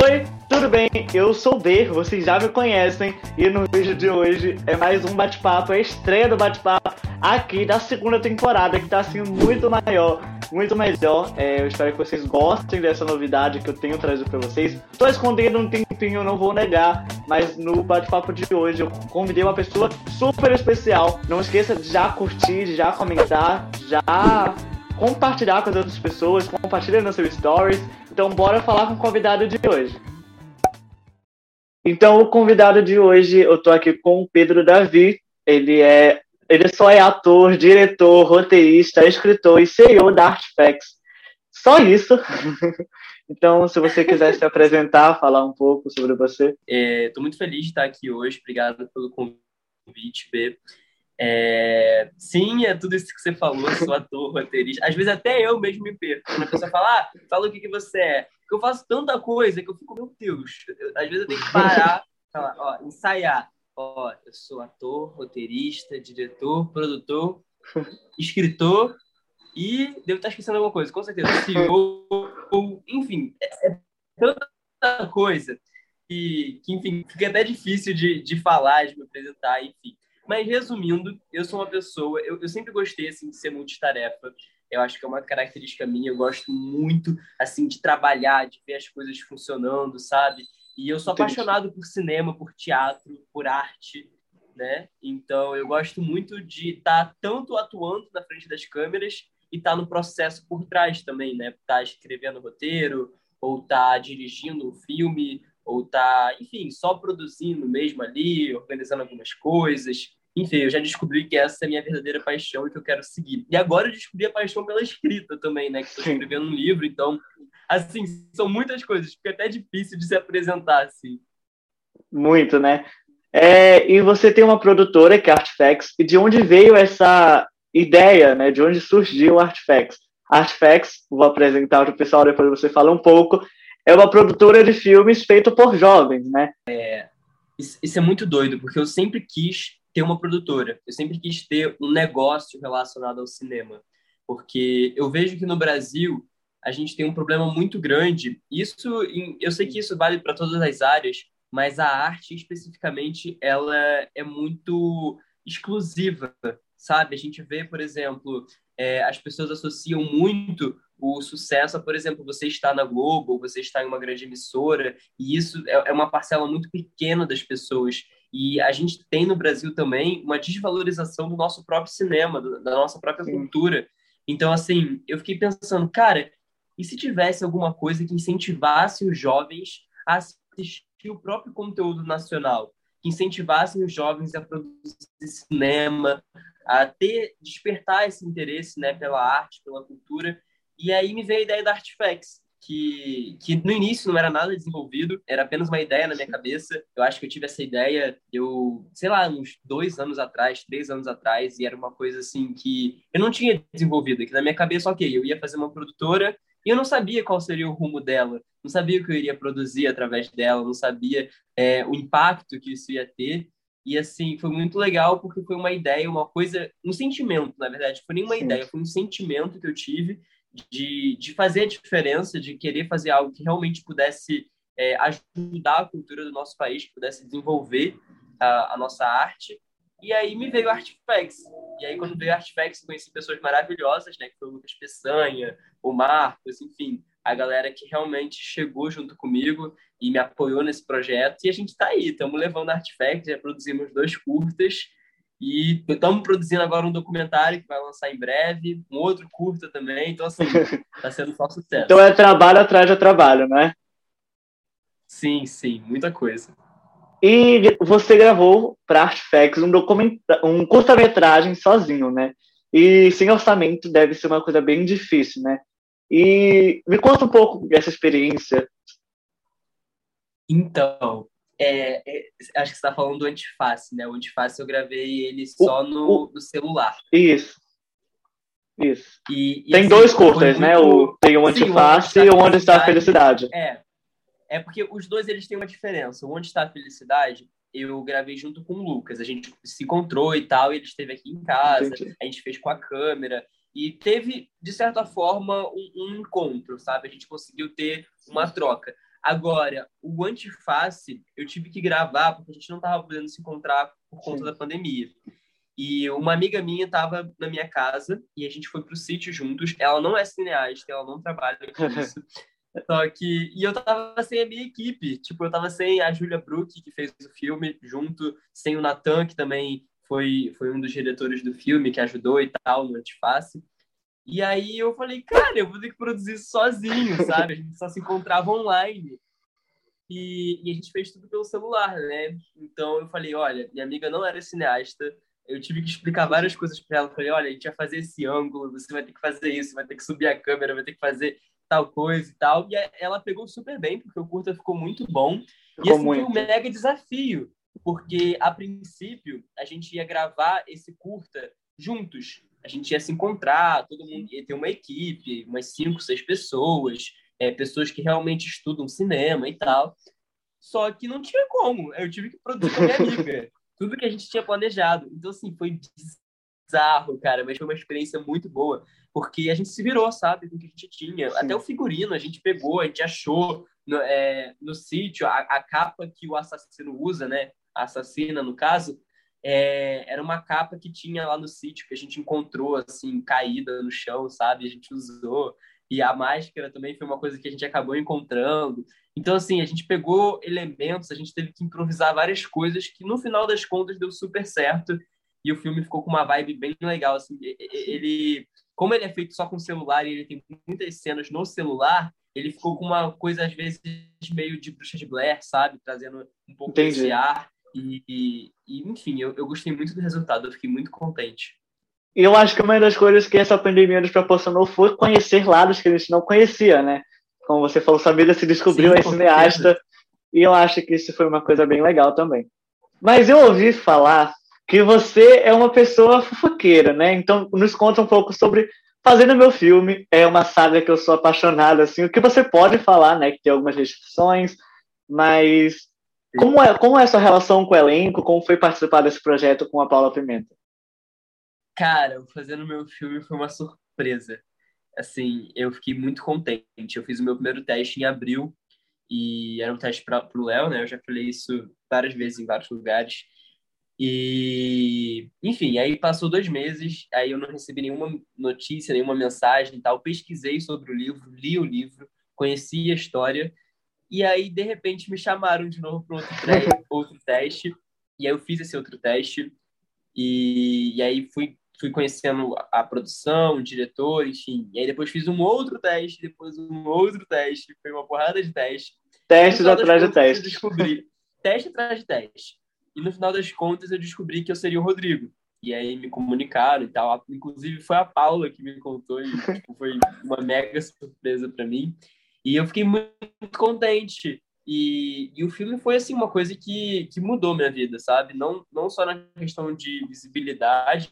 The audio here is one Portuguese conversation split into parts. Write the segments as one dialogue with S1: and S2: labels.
S1: Oi, tudo bem? Eu sou o B, vocês já me conhecem e no vídeo de hoje é mais um bate-papo, é a estreia do bate-papo aqui da segunda temporada que tá assim muito maior, muito melhor. É, eu espero que vocês gostem dessa novidade que eu tenho trazido para vocês. Tô escondendo um tempinho, não vou negar, mas no bate-papo de hoje eu convidei uma pessoa super especial. Não esqueça de já curtir, de já comentar, já compartilhar com as outras pessoas, compartilha no seu stories então, bora falar com o convidado de hoje. Então, o convidado de hoje, eu tô aqui com o Pedro Davi. Ele é, ele só é ator, diretor, roteirista, escritor e CEO da Artifacts. Só isso. então, se você quiser se apresentar, falar um pouco sobre você.
S2: Estou é, muito feliz de estar aqui hoje. Obrigado pelo convite, B. É, sim, é tudo isso que você falou, sou ator, roteirista. Às vezes até eu mesmo me perco. Quando a pessoa fala, ah, fala o que, que você é. Porque eu faço tanta coisa que eu fico, meu Deus. Eu, às vezes eu tenho que parar, falar, ó, ensaiar. Ó, eu sou ator, roteirista, diretor, produtor, escritor e devo estar esquecendo alguma coisa, com certeza. CEO, enfim, é, é tanta coisa que, que, enfim, fica até difícil de, de falar, de me apresentar, enfim. Mas, resumindo, eu sou uma pessoa, eu, eu sempre gostei, assim, de ser multitarefa. Eu acho que é uma característica minha. Eu gosto muito, assim, de trabalhar, de ver as coisas funcionando, sabe? E eu sou apaixonado por cinema, por teatro, por arte, né? Então, eu gosto muito de estar tá tanto atuando na frente das câmeras e estar tá no processo por trás também, né? Estar tá escrevendo roteiro, ou estar tá dirigindo um filme, ou estar, tá, enfim, só produzindo mesmo ali, organizando algumas coisas. Enfim, eu já descobri que essa é a minha verdadeira paixão e que eu quero seguir. E agora eu descobri a paixão pela escrita também, né? Que estou escrevendo um livro, então, assim, são muitas coisas. Fica até difícil de se apresentar, assim.
S1: Muito, né? É, e você tem uma produtora que é Artifacts, e de onde veio essa ideia, né? De onde surgiu Artifacts? Artifacts, vou apresentar para o pessoal, depois você fala um pouco, é uma produtora de filmes feito por jovens, né?
S2: É, isso é muito doido, porque eu sempre quis ter uma produtora. Eu sempre quis ter um negócio relacionado ao cinema, porque eu vejo que no Brasil a gente tem um problema muito grande. Isso, eu sei que isso vale para todas as áreas, mas a arte especificamente ela é muito exclusiva, sabe? A gente vê, por exemplo, é, as pessoas associam muito o sucesso por exemplo, você estar na Globo, você estar em uma grande emissora, e isso é, é uma parcela muito pequena das pessoas. E a gente tem no Brasil também uma desvalorização do nosso próprio cinema, da nossa própria Sim. cultura. Então, assim, eu fiquei pensando, cara, e se tivesse alguma coisa que incentivasse os jovens a assistir o próprio conteúdo nacional? Que incentivassem os jovens a produzir cinema, a ter, despertar esse interesse né, pela arte, pela cultura. E aí me veio a ideia da Artifacts, que, que no início não era nada desenvolvido, era apenas uma ideia na minha cabeça. Eu acho que eu tive essa ideia, eu, sei lá, uns dois anos atrás, três anos atrás, e era uma coisa assim que eu não tinha desenvolvido, que na minha cabeça, ok, eu ia fazer uma produtora e eu não sabia qual seria o rumo dela, não sabia o que eu iria produzir através dela, não sabia é, o impacto que isso ia ter. E assim, foi muito legal porque foi uma ideia, uma coisa, um sentimento, na verdade, foi nem uma Sim. ideia, foi um sentimento que eu tive de, de fazer a diferença, de querer fazer algo que realmente pudesse é, ajudar a cultura do nosso país, que pudesse desenvolver a, a nossa arte. E aí me veio Artifacts. E aí, quando veio Artifacts, conheci pessoas maravilhosas, né? Que foi o Lucas Peçanha, o Marcos, enfim, a galera que realmente chegou junto comigo e me apoiou nesse projeto. E a gente está aí, estamos levando Artifacts, já produzimos dois curtas e estamos produzindo agora um documentário que vai lançar em breve, um outro curta também. Então, assim, está sendo só sucesso.
S1: Então é trabalho atrás de trabalho, né?
S2: Sim, sim, muita coisa.
S1: E você gravou para Artifacts um, um curta-metragem sozinho, né? E sem orçamento deve ser uma coisa bem difícil, né? E me conta um pouco dessa experiência.
S2: Então, é, é, acho que você está falando do antiface, né? O antiface eu gravei ele só o, no, o... no, celular.
S1: Isso. Isso. E, e tem assim, dois curtas, né? muito... né? O, tem o antiface Sim, o e o Onde Está a Felicidade.
S2: É. É porque os dois eles têm uma diferença. O Onde Está a Felicidade eu gravei junto com o Lucas. A gente se encontrou e tal, e ele esteve aqui em casa, Entendi. a gente fez com a câmera. E teve, de certa forma, um, um encontro, sabe? A gente conseguiu ter uma troca. Agora, o Antiface, eu tive que gravar porque a gente não estava podendo se encontrar por conta Sim. da pandemia. E uma amiga minha estava na minha casa e a gente foi para o sítio juntos. Ela não é cineasta, ela não trabalha com isso. Só que. E eu tava sem a minha equipe. Tipo, eu tava sem a Julia Brook, que fez o filme, junto, sem o Nathan, que também foi, foi um dos diretores do filme, que ajudou e tal, no Antiface. E aí eu falei, cara, eu vou ter que produzir isso sozinho, sabe? A gente só se encontrava online. E, e, a gente fez tudo pelo celular, né? Então eu falei, olha, minha amiga não era cineasta, eu tive que explicar várias coisas para ela. falei, olha, a gente vai fazer esse ângulo, você vai ter que fazer isso, vai ter que subir a câmera, vai ter que fazer tal coisa e tal. E ela pegou super bem, porque o curta ficou muito bom. Ficou e esse muito. foi um mega desafio, porque a princípio a gente ia gravar esse curta juntos. A gente ia se encontrar, todo mundo ia ter uma equipe, umas cinco, seis pessoas, é, pessoas que realmente estudam cinema e tal. Só que não tinha como. Eu tive que produzir com a minha amiga. Tudo que a gente tinha planejado. Então, assim, foi bizarro, cara, mas foi uma experiência muito boa, porque a gente se virou, sabe, com o que a gente tinha. Sim. Até o figurino a gente pegou, a gente achou no, é, no sítio a, a, capa que o assassino usa, né? A assassina, no caso, é, era uma capa que tinha lá no sítio, que a gente encontrou, assim, caída no chão, sabe? A gente usou. E a máscara também foi uma coisa que a gente acabou encontrando. Então, assim, a gente pegou elementos, a gente teve que improvisar várias coisas que, no final das contas, deu super certo e o filme ficou com uma vibe bem legal. Assim, ele, como ele é feito só com celular e ele tem muitas cenas no celular, ele ficou com uma coisa às vezes meio de bruxa de Blair, sabe, trazendo um pouco Entendi. desse ar. E, e, e enfim, eu, eu gostei muito do resultado, eu fiquei muito contente.
S1: E eu acho que uma das coisas que essa pandemia nos proporcionou foi conhecer lados que a gente não conhecia, né? Como você falou, Samira se descobriu Sim, cineasta, e eu acho que isso foi uma coisa bem legal também. Mas eu ouvi falar que você é uma pessoa fofoqueira, né? Então, nos conta um pouco sobre Fazendo Meu Filme. É uma saga que eu sou apaixonado, assim. O que você pode falar, né? Que tem algumas restrições, mas como é, como é a sua relação com o elenco? Como foi participar desse projeto com a Paula Pimenta?
S2: Cara, Fazendo Meu Filme foi uma surpresa. Assim, eu fiquei muito contente. Eu fiz o meu primeiro teste em abril e era um teste para o Léo, né? Eu já falei isso várias vezes em vários lugares. E, enfim, aí passou dois meses, aí eu não recebi nenhuma notícia, nenhuma mensagem e tal. Pesquisei sobre o livro, li o livro, conheci a história, e aí, de repente, me chamaram de novo para outro, outro teste, e aí eu fiz esse outro teste, e, e aí fui, fui conhecendo a, a produção, o diretor, enfim. E aí depois fiz um outro teste, depois um outro teste, foi uma porrada de teste.
S1: Testes atrás de teste.
S2: Descobri, teste atrás de teste. E no final das contas eu descobri que eu seria o Rodrigo. E aí me comunicaram e tal. Inclusive foi a Paula que me contou e tipo, foi uma mega surpresa para mim. E eu fiquei muito contente. E, e, o filme foi assim uma coisa que, que mudou minha vida, sabe? Não, não só na questão de visibilidade,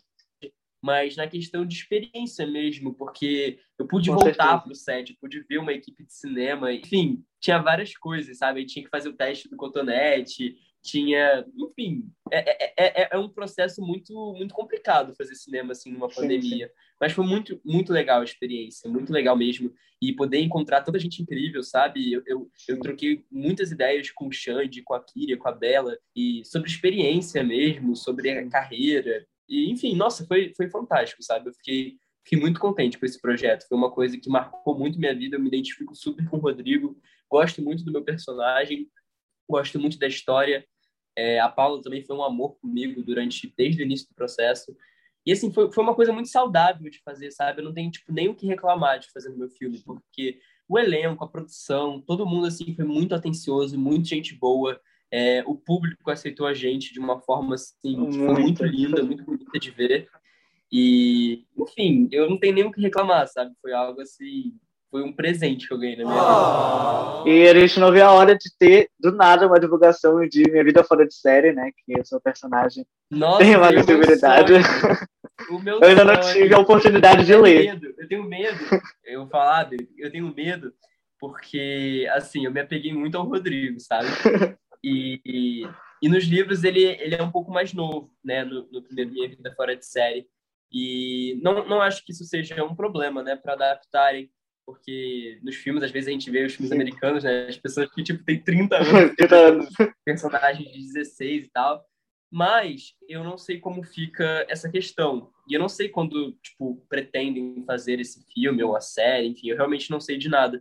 S2: mas na questão de experiência mesmo, porque eu pude Com voltar para o set, pude ver uma equipe de cinema, enfim, tinha várias coisas, sabe? Eu tinha que fazer o teste do cotonete, tinha, enfim, é, é, é, é, um processo muito muito complicado fazer cinema assim numa pandemia, sim, sim. mas foi muito muito legal a experiência, muito legal mesmo e poder encontrar tanta gente incrível, sabe? Eu, eu, eu troquei muitas ideias com o Xande, com a Kíria, com a Bela e sobre experiência mesmo, sobre a carreira e enfim, nossa, foi foi fantástico, sabe? Eu fiquei fiquei muito contente com esse projeto. Foi uma coisa que marcou muito minha vida. Eu me identifico super com o Rodrigo, gosto muito do meu personagem, gosto muito da história. É, a Paula também foi um amor comigo durante desde o início do processo. E assim, foi, foi uma coisa muito saudável de fazer, sabe? Eu não tenho tipo nem o que reclamar de fazer no meu filme, porque o elenco, a produção, todo mundo assim foi muito atencioso, muito gente boa. É, o público aceitou a gente de uma forma assim, muito, muito linda, muito bonita de ver. E, enfim, eu não tenho nem o que reclamar, sabe? Foi algo assim foi um presente que eu ganhei na minha oh.
S1: vida. E a gente não vê a hora de ter, do nada, uma divulgação de Minha Vida Fora de Série, né? Que o seu personagem Nossa, tem uma visibilidade. eu ainda não tive a oportunidade de ler.
S2: Medo, eu tenho medo, eu vou falar, eu tenho medo, porque, assim, eu me apeguei muito ao Rodrigo, sabe? E, e, e nos livros ele, ele é um pouco mais novo, né? No, no primeiro Minha Vida Fora de Série. E não, não acho que isso seja um problema, né? Para adaptarem porque nos filmes, às vezes, a gente vê os filmes Sim. americanos, né? As pessoas que, tipo, têm 30 anos, personagens de 16 e tal. Mas eu não sei como fica essa questão. E eu não sei quando, tipo, pretendem fazer esse filme ou a série, enfim, eu realmente não sei de nada.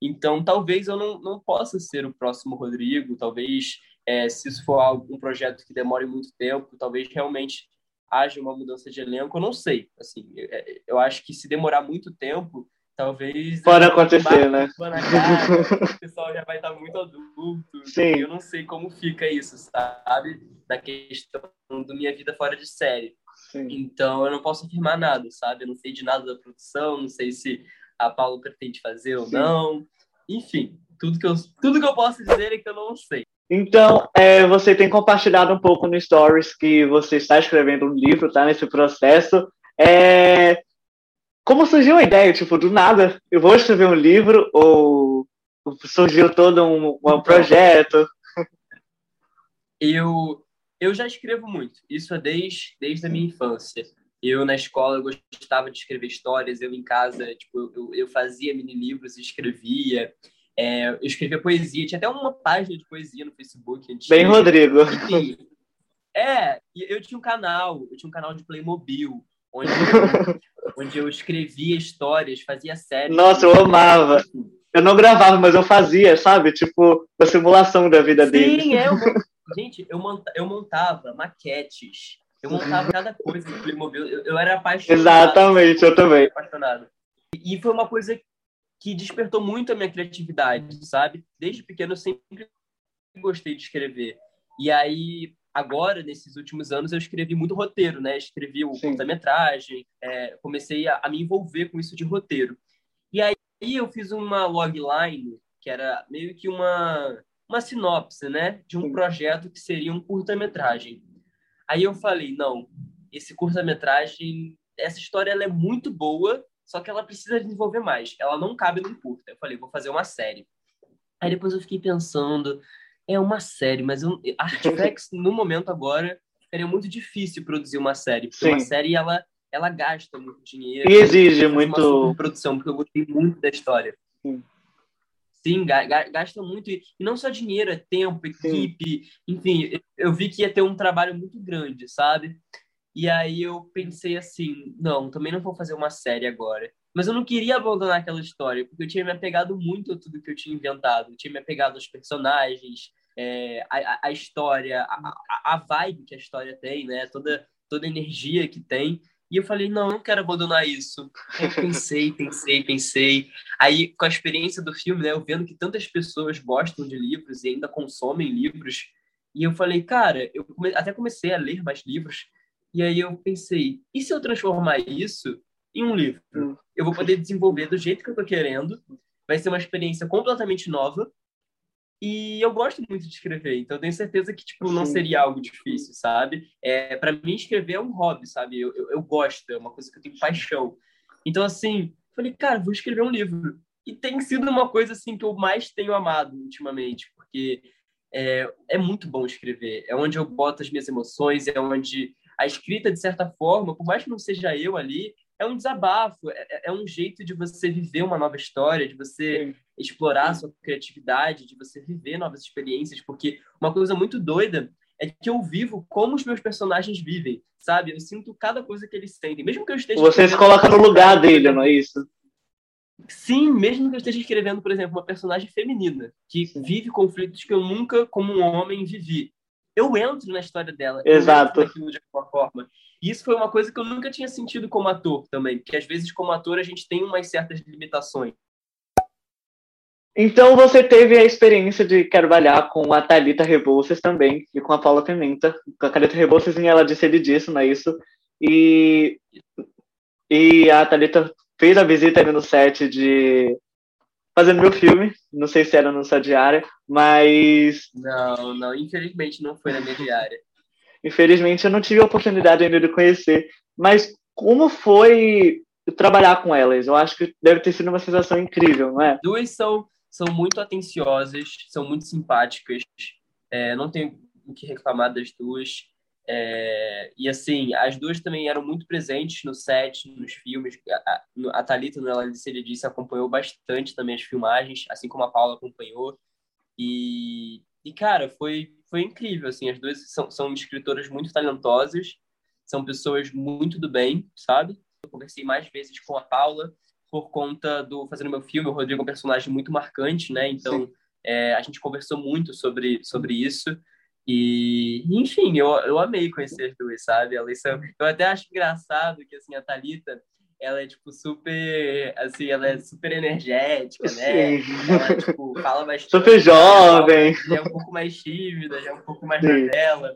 S2: Então, talvez eu não, não possa ser o próximo Rodrigo, talvez, é, se isso for um projeto que demore muito tempo, talvez realmente haja uma mudança de elenco, eu não sei. Assim, eu, é, eu acho que se demorar muito tempo, talvez...
S1: Pode acontecer, né?
S2: Cara, o pessoal já vai estar muito adulto. Sim. Eu não sei como fica isso, sabe? Da questão da minha vida fora de série. Sim. Então, eu não posso afirmar nada, sabe? Eu não sei de nada da produção, não sei se a Paulo pretende fazer ou Sim. não. Enfim, tudo que, eu, tudo que eu posso dizer é que eu não sei.
S1: Então, é, você tem compartilhado um pouco no Stories que você está escrevendo um livro, tá? Nesse processo. É... Como surgiu a ideia? Tipo, do nada, eu vou escrever um livro ou surgiu todo um, um então, projeto?
S2: Eu, eu já escrevo muito. Isso é desde, desde a minha infância. Eu, na escola, eu gostava de escrever histórias. Eu, em casa, tipo, eu, eu fazia mini-livros e escrevia. É, eu escrevia poesia. Tinha até uma página de poesia no Facebook.
S1: Bem, Rodrigo.
S2: Enfim, é, eu tinha um canal. Eu tinha um canal de Playmobil. Onde eu, onde eu escrevia histórias, fazia séries.
S1: Nossa, eu amava. Eu não gravava, mas eu fazia, sabe? Tipo, a simulação da vida
S2: Sim,
S1: dele.
S2: Sim, é. Eu, gente, eu montava maquetes eu montava cada coisa no Playmobil. Eu, eu era apaixonado.
S1: Exatamente, eu também.
S2: Apaixonado. E foi uma coisa que despertou muito a minha criatividade, sabe? Desde pequeno eu sempre gostei de escrever. E aí, agora, nesses últimos anos, eu escrevi muito roteiro, né? Escrevi o curta-metragem, é, comecei a, a, me envolver com isso de roteiro. E aí eu fiz uma logline, que era meio que uma, uma sinopse, né? De um projeto que seria um curta-metragem. Aí eu falei, não, esse curta-metragem, essa história ela é muito boa, só que ela precisa desenvolver mais. Ela não cabe num curta. Eu falei, vou fazer uma série. Aí depois eu fiquei pensando, é uma série, mas eu, Artifacts, no momento agora, seria muito difícil produzir uma série, porque Sim. uma série, ela, ela gasta muito dinheiro.
S1: E exige muito...
S2: produção, porque eu gostei muito da história. Sim. Sim, gasta muito. E não só dinheiro, é tempo, equipe. Sim. Enfim, eu vi que ia ter um trabalho muito grande, sabe? E aí eu pensei assim: não, também não vou fazer uma série agora. Mas eu não queria abandonar aquela história, porque eu tinha me apegado muito a tudo que eu tinha inventado. Eu tinha me apegado aos personagens, é, a, a, história, a, a, vibe que a história tem, né? Toda, toda a energia que tem. E eu falei, não, eu não quero abandonar isso. Pensei, pensei, pensei. Aí, com a experiência do filme, né, eu vendo que tantas pessoas gostam de livros e ainda consomem livros, e eu falei, cara, eu come... até comecei a ler mais livros, e aí eu pensei, e se eu transformar isso em um livro? Eu vou poder desenvolver do jeito que eu tô querendo, vai ser uma experiência completamente nova, e eu gosto muito de escrever, então tenho certeza que tipo não seria algo difícil, sabe? É, para mim escrever é um hobby, sabe? Eu, eu, eu, gosto, é uma coisa que eu tenho paixão. Então assim, falei, cara, vou escrever um livro. E tem sido uma coisa assim que eu mais tenho amado ultimamente, porque é, é muito bom escrever. É onde eu boto as minhas emoções, é onde a escrita de certa forma, por mais que não seja eu ali, é um desabafo, é, é, é, um jeito de você viver uma nova história, de você Sim. explorar a sua criatividade, de você viver novas experiências, porque uma coisa muito doida é que eu vivo como os meus personagens vivem, sabe? Eu sinto cada coisa que eles sentem, mesmo que eu esteja...
S1: Você se coloca no lugar dele, não é isso?
S2: Sim, mesmo que eu esteja escrevendo, por exemplo, uma personagem feminina, que Sim. vive conflitos que eu nunca, como um homem, vivi. Eu entro na história dela.
S1: Exato.
S2: Eu entro de alguma forma. E isso foi uma coisa que eu nunca tinha sentido como ator também, porque às vezes como ator a gente tem umas certas limitações.
S1: Então você teve a experiência de trabalhar com a Thalita Rebouças também, e com a Paula Pimenta. Com a Thalita Rebouças, ela disse ele disso, não é isso? E, e a Thalita fez a visita ali no set de fazendo meu filme, não sei se era no sua diária, mas...
S2: Não, não, infelizmente não foi na minha diária.
S1: Infelizmente, eu não tive a oportunidade ainda de conhecer. Mas como foi trabalhar com elas? Eu acho que deve ter sido uma sensação incrível, não é?
S2: Duas são, são muito atenciosas, são muito simpáticas. É, não tenho o que reclamar das duas. É, e assim, as duas também eram muito presentes no set, nos filmes. A, a Thalita, no Ela Disse, ele disse, acompanhou bastante também as filmagens, assim como a Paula acompanhou. E, e cara, foi, foi incrível, assim, as duas são, são escritoras muito talentosas, são pessoas muito do bem, sabe? Eu conversei mais vezes com a Paula por conta do Fazendo Meu Filme, o Rodrigo é um personagem muito marcante, né? Então, é, a gente conversou muito sobre, sobre isso. E, enfim, eu, eu amei conhecer as duas, sabe? Elas são, eu até acho engraçado que, assim, a Thalita, ela é, tipo, super, assim, ela é super energética, né? Sim. Ela, tipo, fala bastante.
S1: Super jovem.
S2: Já é um pouco mais tímida, já é um pouco mais dela.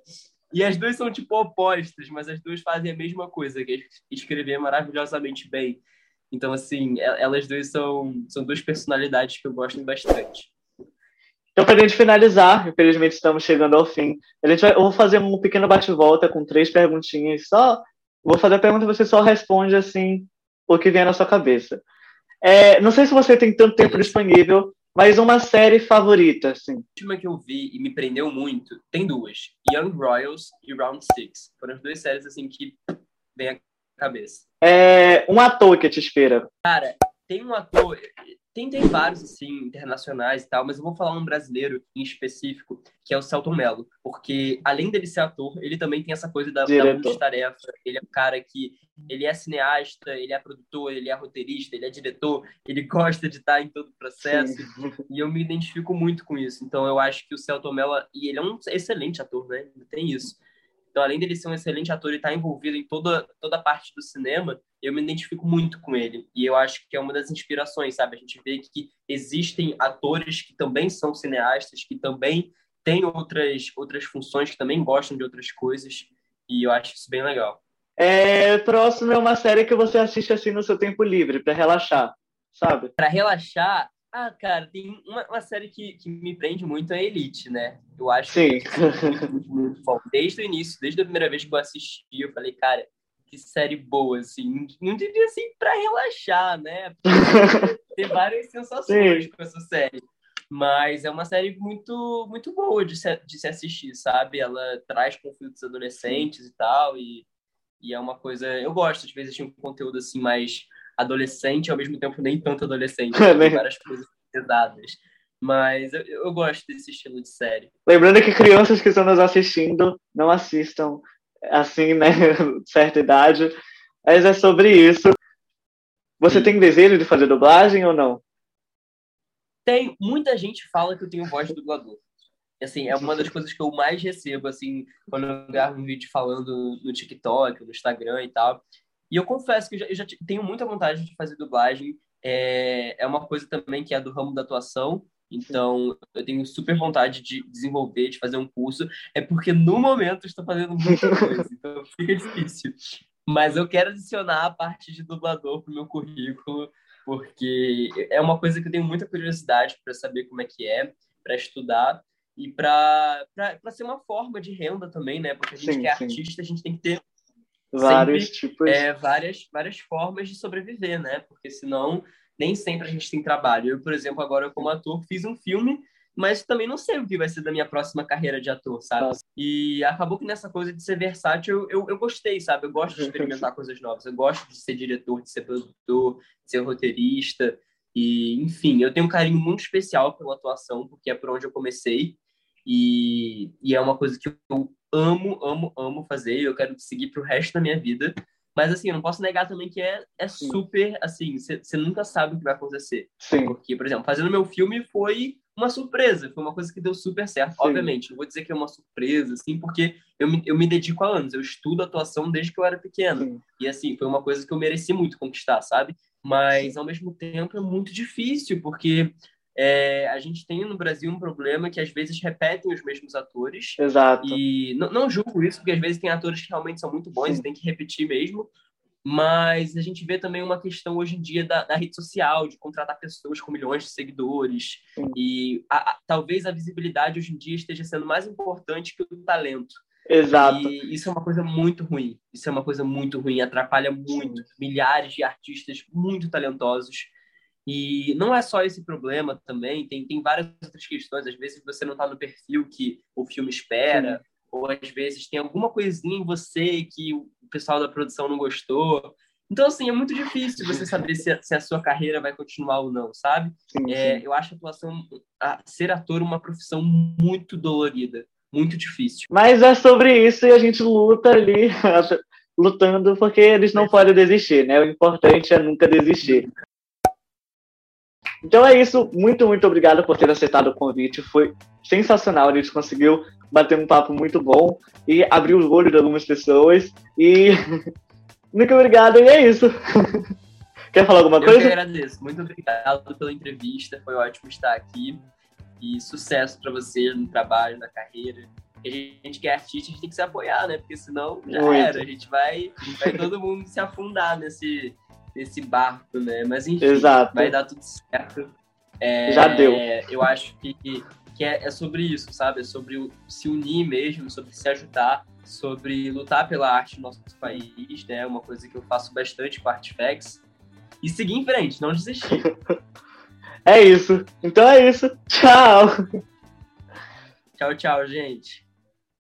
S2: E as duas são, tipo, opostas, mas as duas fazem a mesma coisa, que é escrever maravilhosamente bem. Então, assim, elas duas são, são duas personalidades que eu gosto bastante.
S1: Então, para a gente finalizar, infelizmente estamos chegando ao fim. A gente vai, eu vou fazer um pequeno bate-volta com três perguntinhas. Só vou fazer a pergunta e você só responde assim o que vier na sua cabeça. É, não sei se você tem tanto tempo disponível, mas uma série favorita, assim. A
S2: última que eu vi e me prendeu muito, tem duas: Young Royals e Round Six. Foram as duas séries assim que vem à cabeça.
S1: É, um ator que te espera.
S2: Cara, tem um ator. Tem, tem vários, assim, internacionais e tal, mas eu vou falar um brasileiro em específico, que é o Celton Mello. Porque, além dele ser ator, ele também tem essa coisa da, da multitarefa. Ele é um cara que... Ele é cineasta, ele é produtor, ele é roteirista, ele é diretor, ele gosta de estar em todo o processo. Sim. E eu me identifico muito com isso. Então, eu acho que o Celton Mello... E ele é um excelente ator, né? Tem isso. Então, além dele ser um excelente ator e estar envolvido em toda, toda a parte do cinema, eu me identifico muito com ele. E eu acho que é uma das inspirações, sabe? A gente vê que existem atores que também são cineastas, que também têm outras, outras funções, que também gostam de outras coisas. E eu acho isso bem legal.
S1: É, próximo é uma série que você assiste assim no seu tempo livre, para relaxar, sabe?
S2: Para relaxar, ah, cara, tem uma, uma série que, que me prende muito é Elite, né? Eu acho
S1: Sim.
S2: que muito, muito, muito bom. Desde o início, desde a primeira vez que eu assisti, eu falei, cara, que série boa, assim. Não diria assim para relaxar, né? Ter várias sensações Sim. com essa série. Mas é uma série muito, muito boa de se, de se assistir, sabe? Ela traz conflitos adolescentes e tal, e, e é uma coisa. Eu gosto, às vezes, de um conteúdo assim mais adolescente, ao mesmo tempo nem tanto adolescente, né? várias coisas pesadas. Mas eu, eu gosto desse estilo de série.
S1: Lembrando que crianças que estão nos assistindo não assistam assim, né, certa idade. Mas é sobre isso. Você Sim. tem desejo de fazer dublagem ou não?
S2: Tem. Muita gente fala que eu tenho voz de dublador. Assim, é uma das coisas que eu mais recebo, assim, quando eu gravo um vídeo falando no TikTok, no Instagram e tal. E eu confesso que eu já, eu já tenho muita vontade de fazer dublagem. É, é uma coisa também que é do ramo da atuação. Então, eu tenho super vontade de desenvolver, de fazer um curso. É porque no momento estou fazendo muita coisa, então fica difícil. Mas eu quero adicionar a parte de dublador para o meu currículo, porque é uma coisa que eu tenho muita curiosidade para saber como é que é, para estudar e para ser uma forma de renda também, né? Porque a gente sim, que é sim. artista, a gente tem que ter
S1: vários sempre, tipos.
S2: É, várias, várias formas de sobreviver, né? Porque senão nem sempre a gente tem trabalho. Eu, por exemplo, agora como ator, fiz um filme, mas também não sei o que vai ser da minha próxima carreira de ator, sabe? Nossa. E acabou que nessa coisa de ser versátil, eu, eu, gostei, sabe? Eu gosto de experimentar coisas novas. Eu gosto de ser diretor, de ser produtor, de ser roteirista. E, enfim, eu tenho um carinho muito especial pela atuação, porque é por onde eu comecei. E, e é uma coisa que eu amo, amo, amo fazer. Eu quero seguir pro resto da minha vida. Mas, assim, eu não posso negar também que é, é super, assim, você nunca sabe o que vai acontecer.
S1: Sim.
S2: Porque, por exemplo, fazendo meu filme foi uma surpresa, foi uma coisa que deu super certo. Sim. Obviamente, não vou dizer que é uma surpresa, assim, porque eu me, eu me dedico há anos, eu estudo atuação desde que eu era pequeno. Sim. E, assim, foi uma coisa que eu mereci muito conquistar, sabe? Mas, ao mesmo tempo, é muito difícil, porque é, a gente tem no Brasil um problema que às vezes repetem os mesmos atores.
S1: Exato.
S2: E não, não julgo isso, porque às vezes tem atores que realmente são muito bons Sim. e tem que repetir mesmo. Mas a gente vê também uma questão hoje em dia da, da rede social, de contratar pessoas com milhões de seguidores. Sim. E a, a, talvez a visibilidade hoje em dia esteja sendo mais importante que o talento.
S1: Exato.
S2: E isso é uma coisa muito ruim. Isso é uma coisa muito ruim, atrapalha muito. Milhares de artistas muito talentosos e não é só esse problema também, tem, tem várias outras questões. Às vezes você não está no perfil que o filme espera, Sim. ou às vezes tem alguma coisinha em você que o pessoal da produção não gostou. Então, assim, é muito difícil você saber se a, se a sua carreira vai continuar ou não, sabe? Sim, é, sim. eu acho a atuação, a, ser ator uma profissão muito dolorida, muito difícil.
S1: Mas é sobre isso e a gente luta ali, lutando, porque eles não podem desistir, né? O importante é nunca desistir. Então é isso. Muito, muito obrigado por ter aceitado o convite. Foi sensacional. A gente conseguiu bater um papo muito bom e abrir os olhos de algumas pessoas. E muito obrigado. E é isso. Quer falar alguma
S2: Eu
S1: coisa? Eu
S2: agradeço. Muito obrigado pela entrevista. Foi ótimo estar aqui. E sucesso para você no trabalho, na carreira. A gente que é artista, a gente tem que se apoiar, né? Porque senão já muito. era. A gente vai, vai todo mundo se afundar nesse, nesse barco, né? Mas enfim, Exato. vai dar tudo certo.
S1: É, Já deu.
S2: Eu acho que, que é, é, sobre isso, sabe? É sobre se unir mesmo, sobre se ajudar, sobre lutar pela arte no nosso país, né? Uma coisa que eu faço bastante com Artifacts. E seguir em frente, não desistir.
S1: é isso. Então é isso. Tchau.
S2: Tchau, tchau, gente.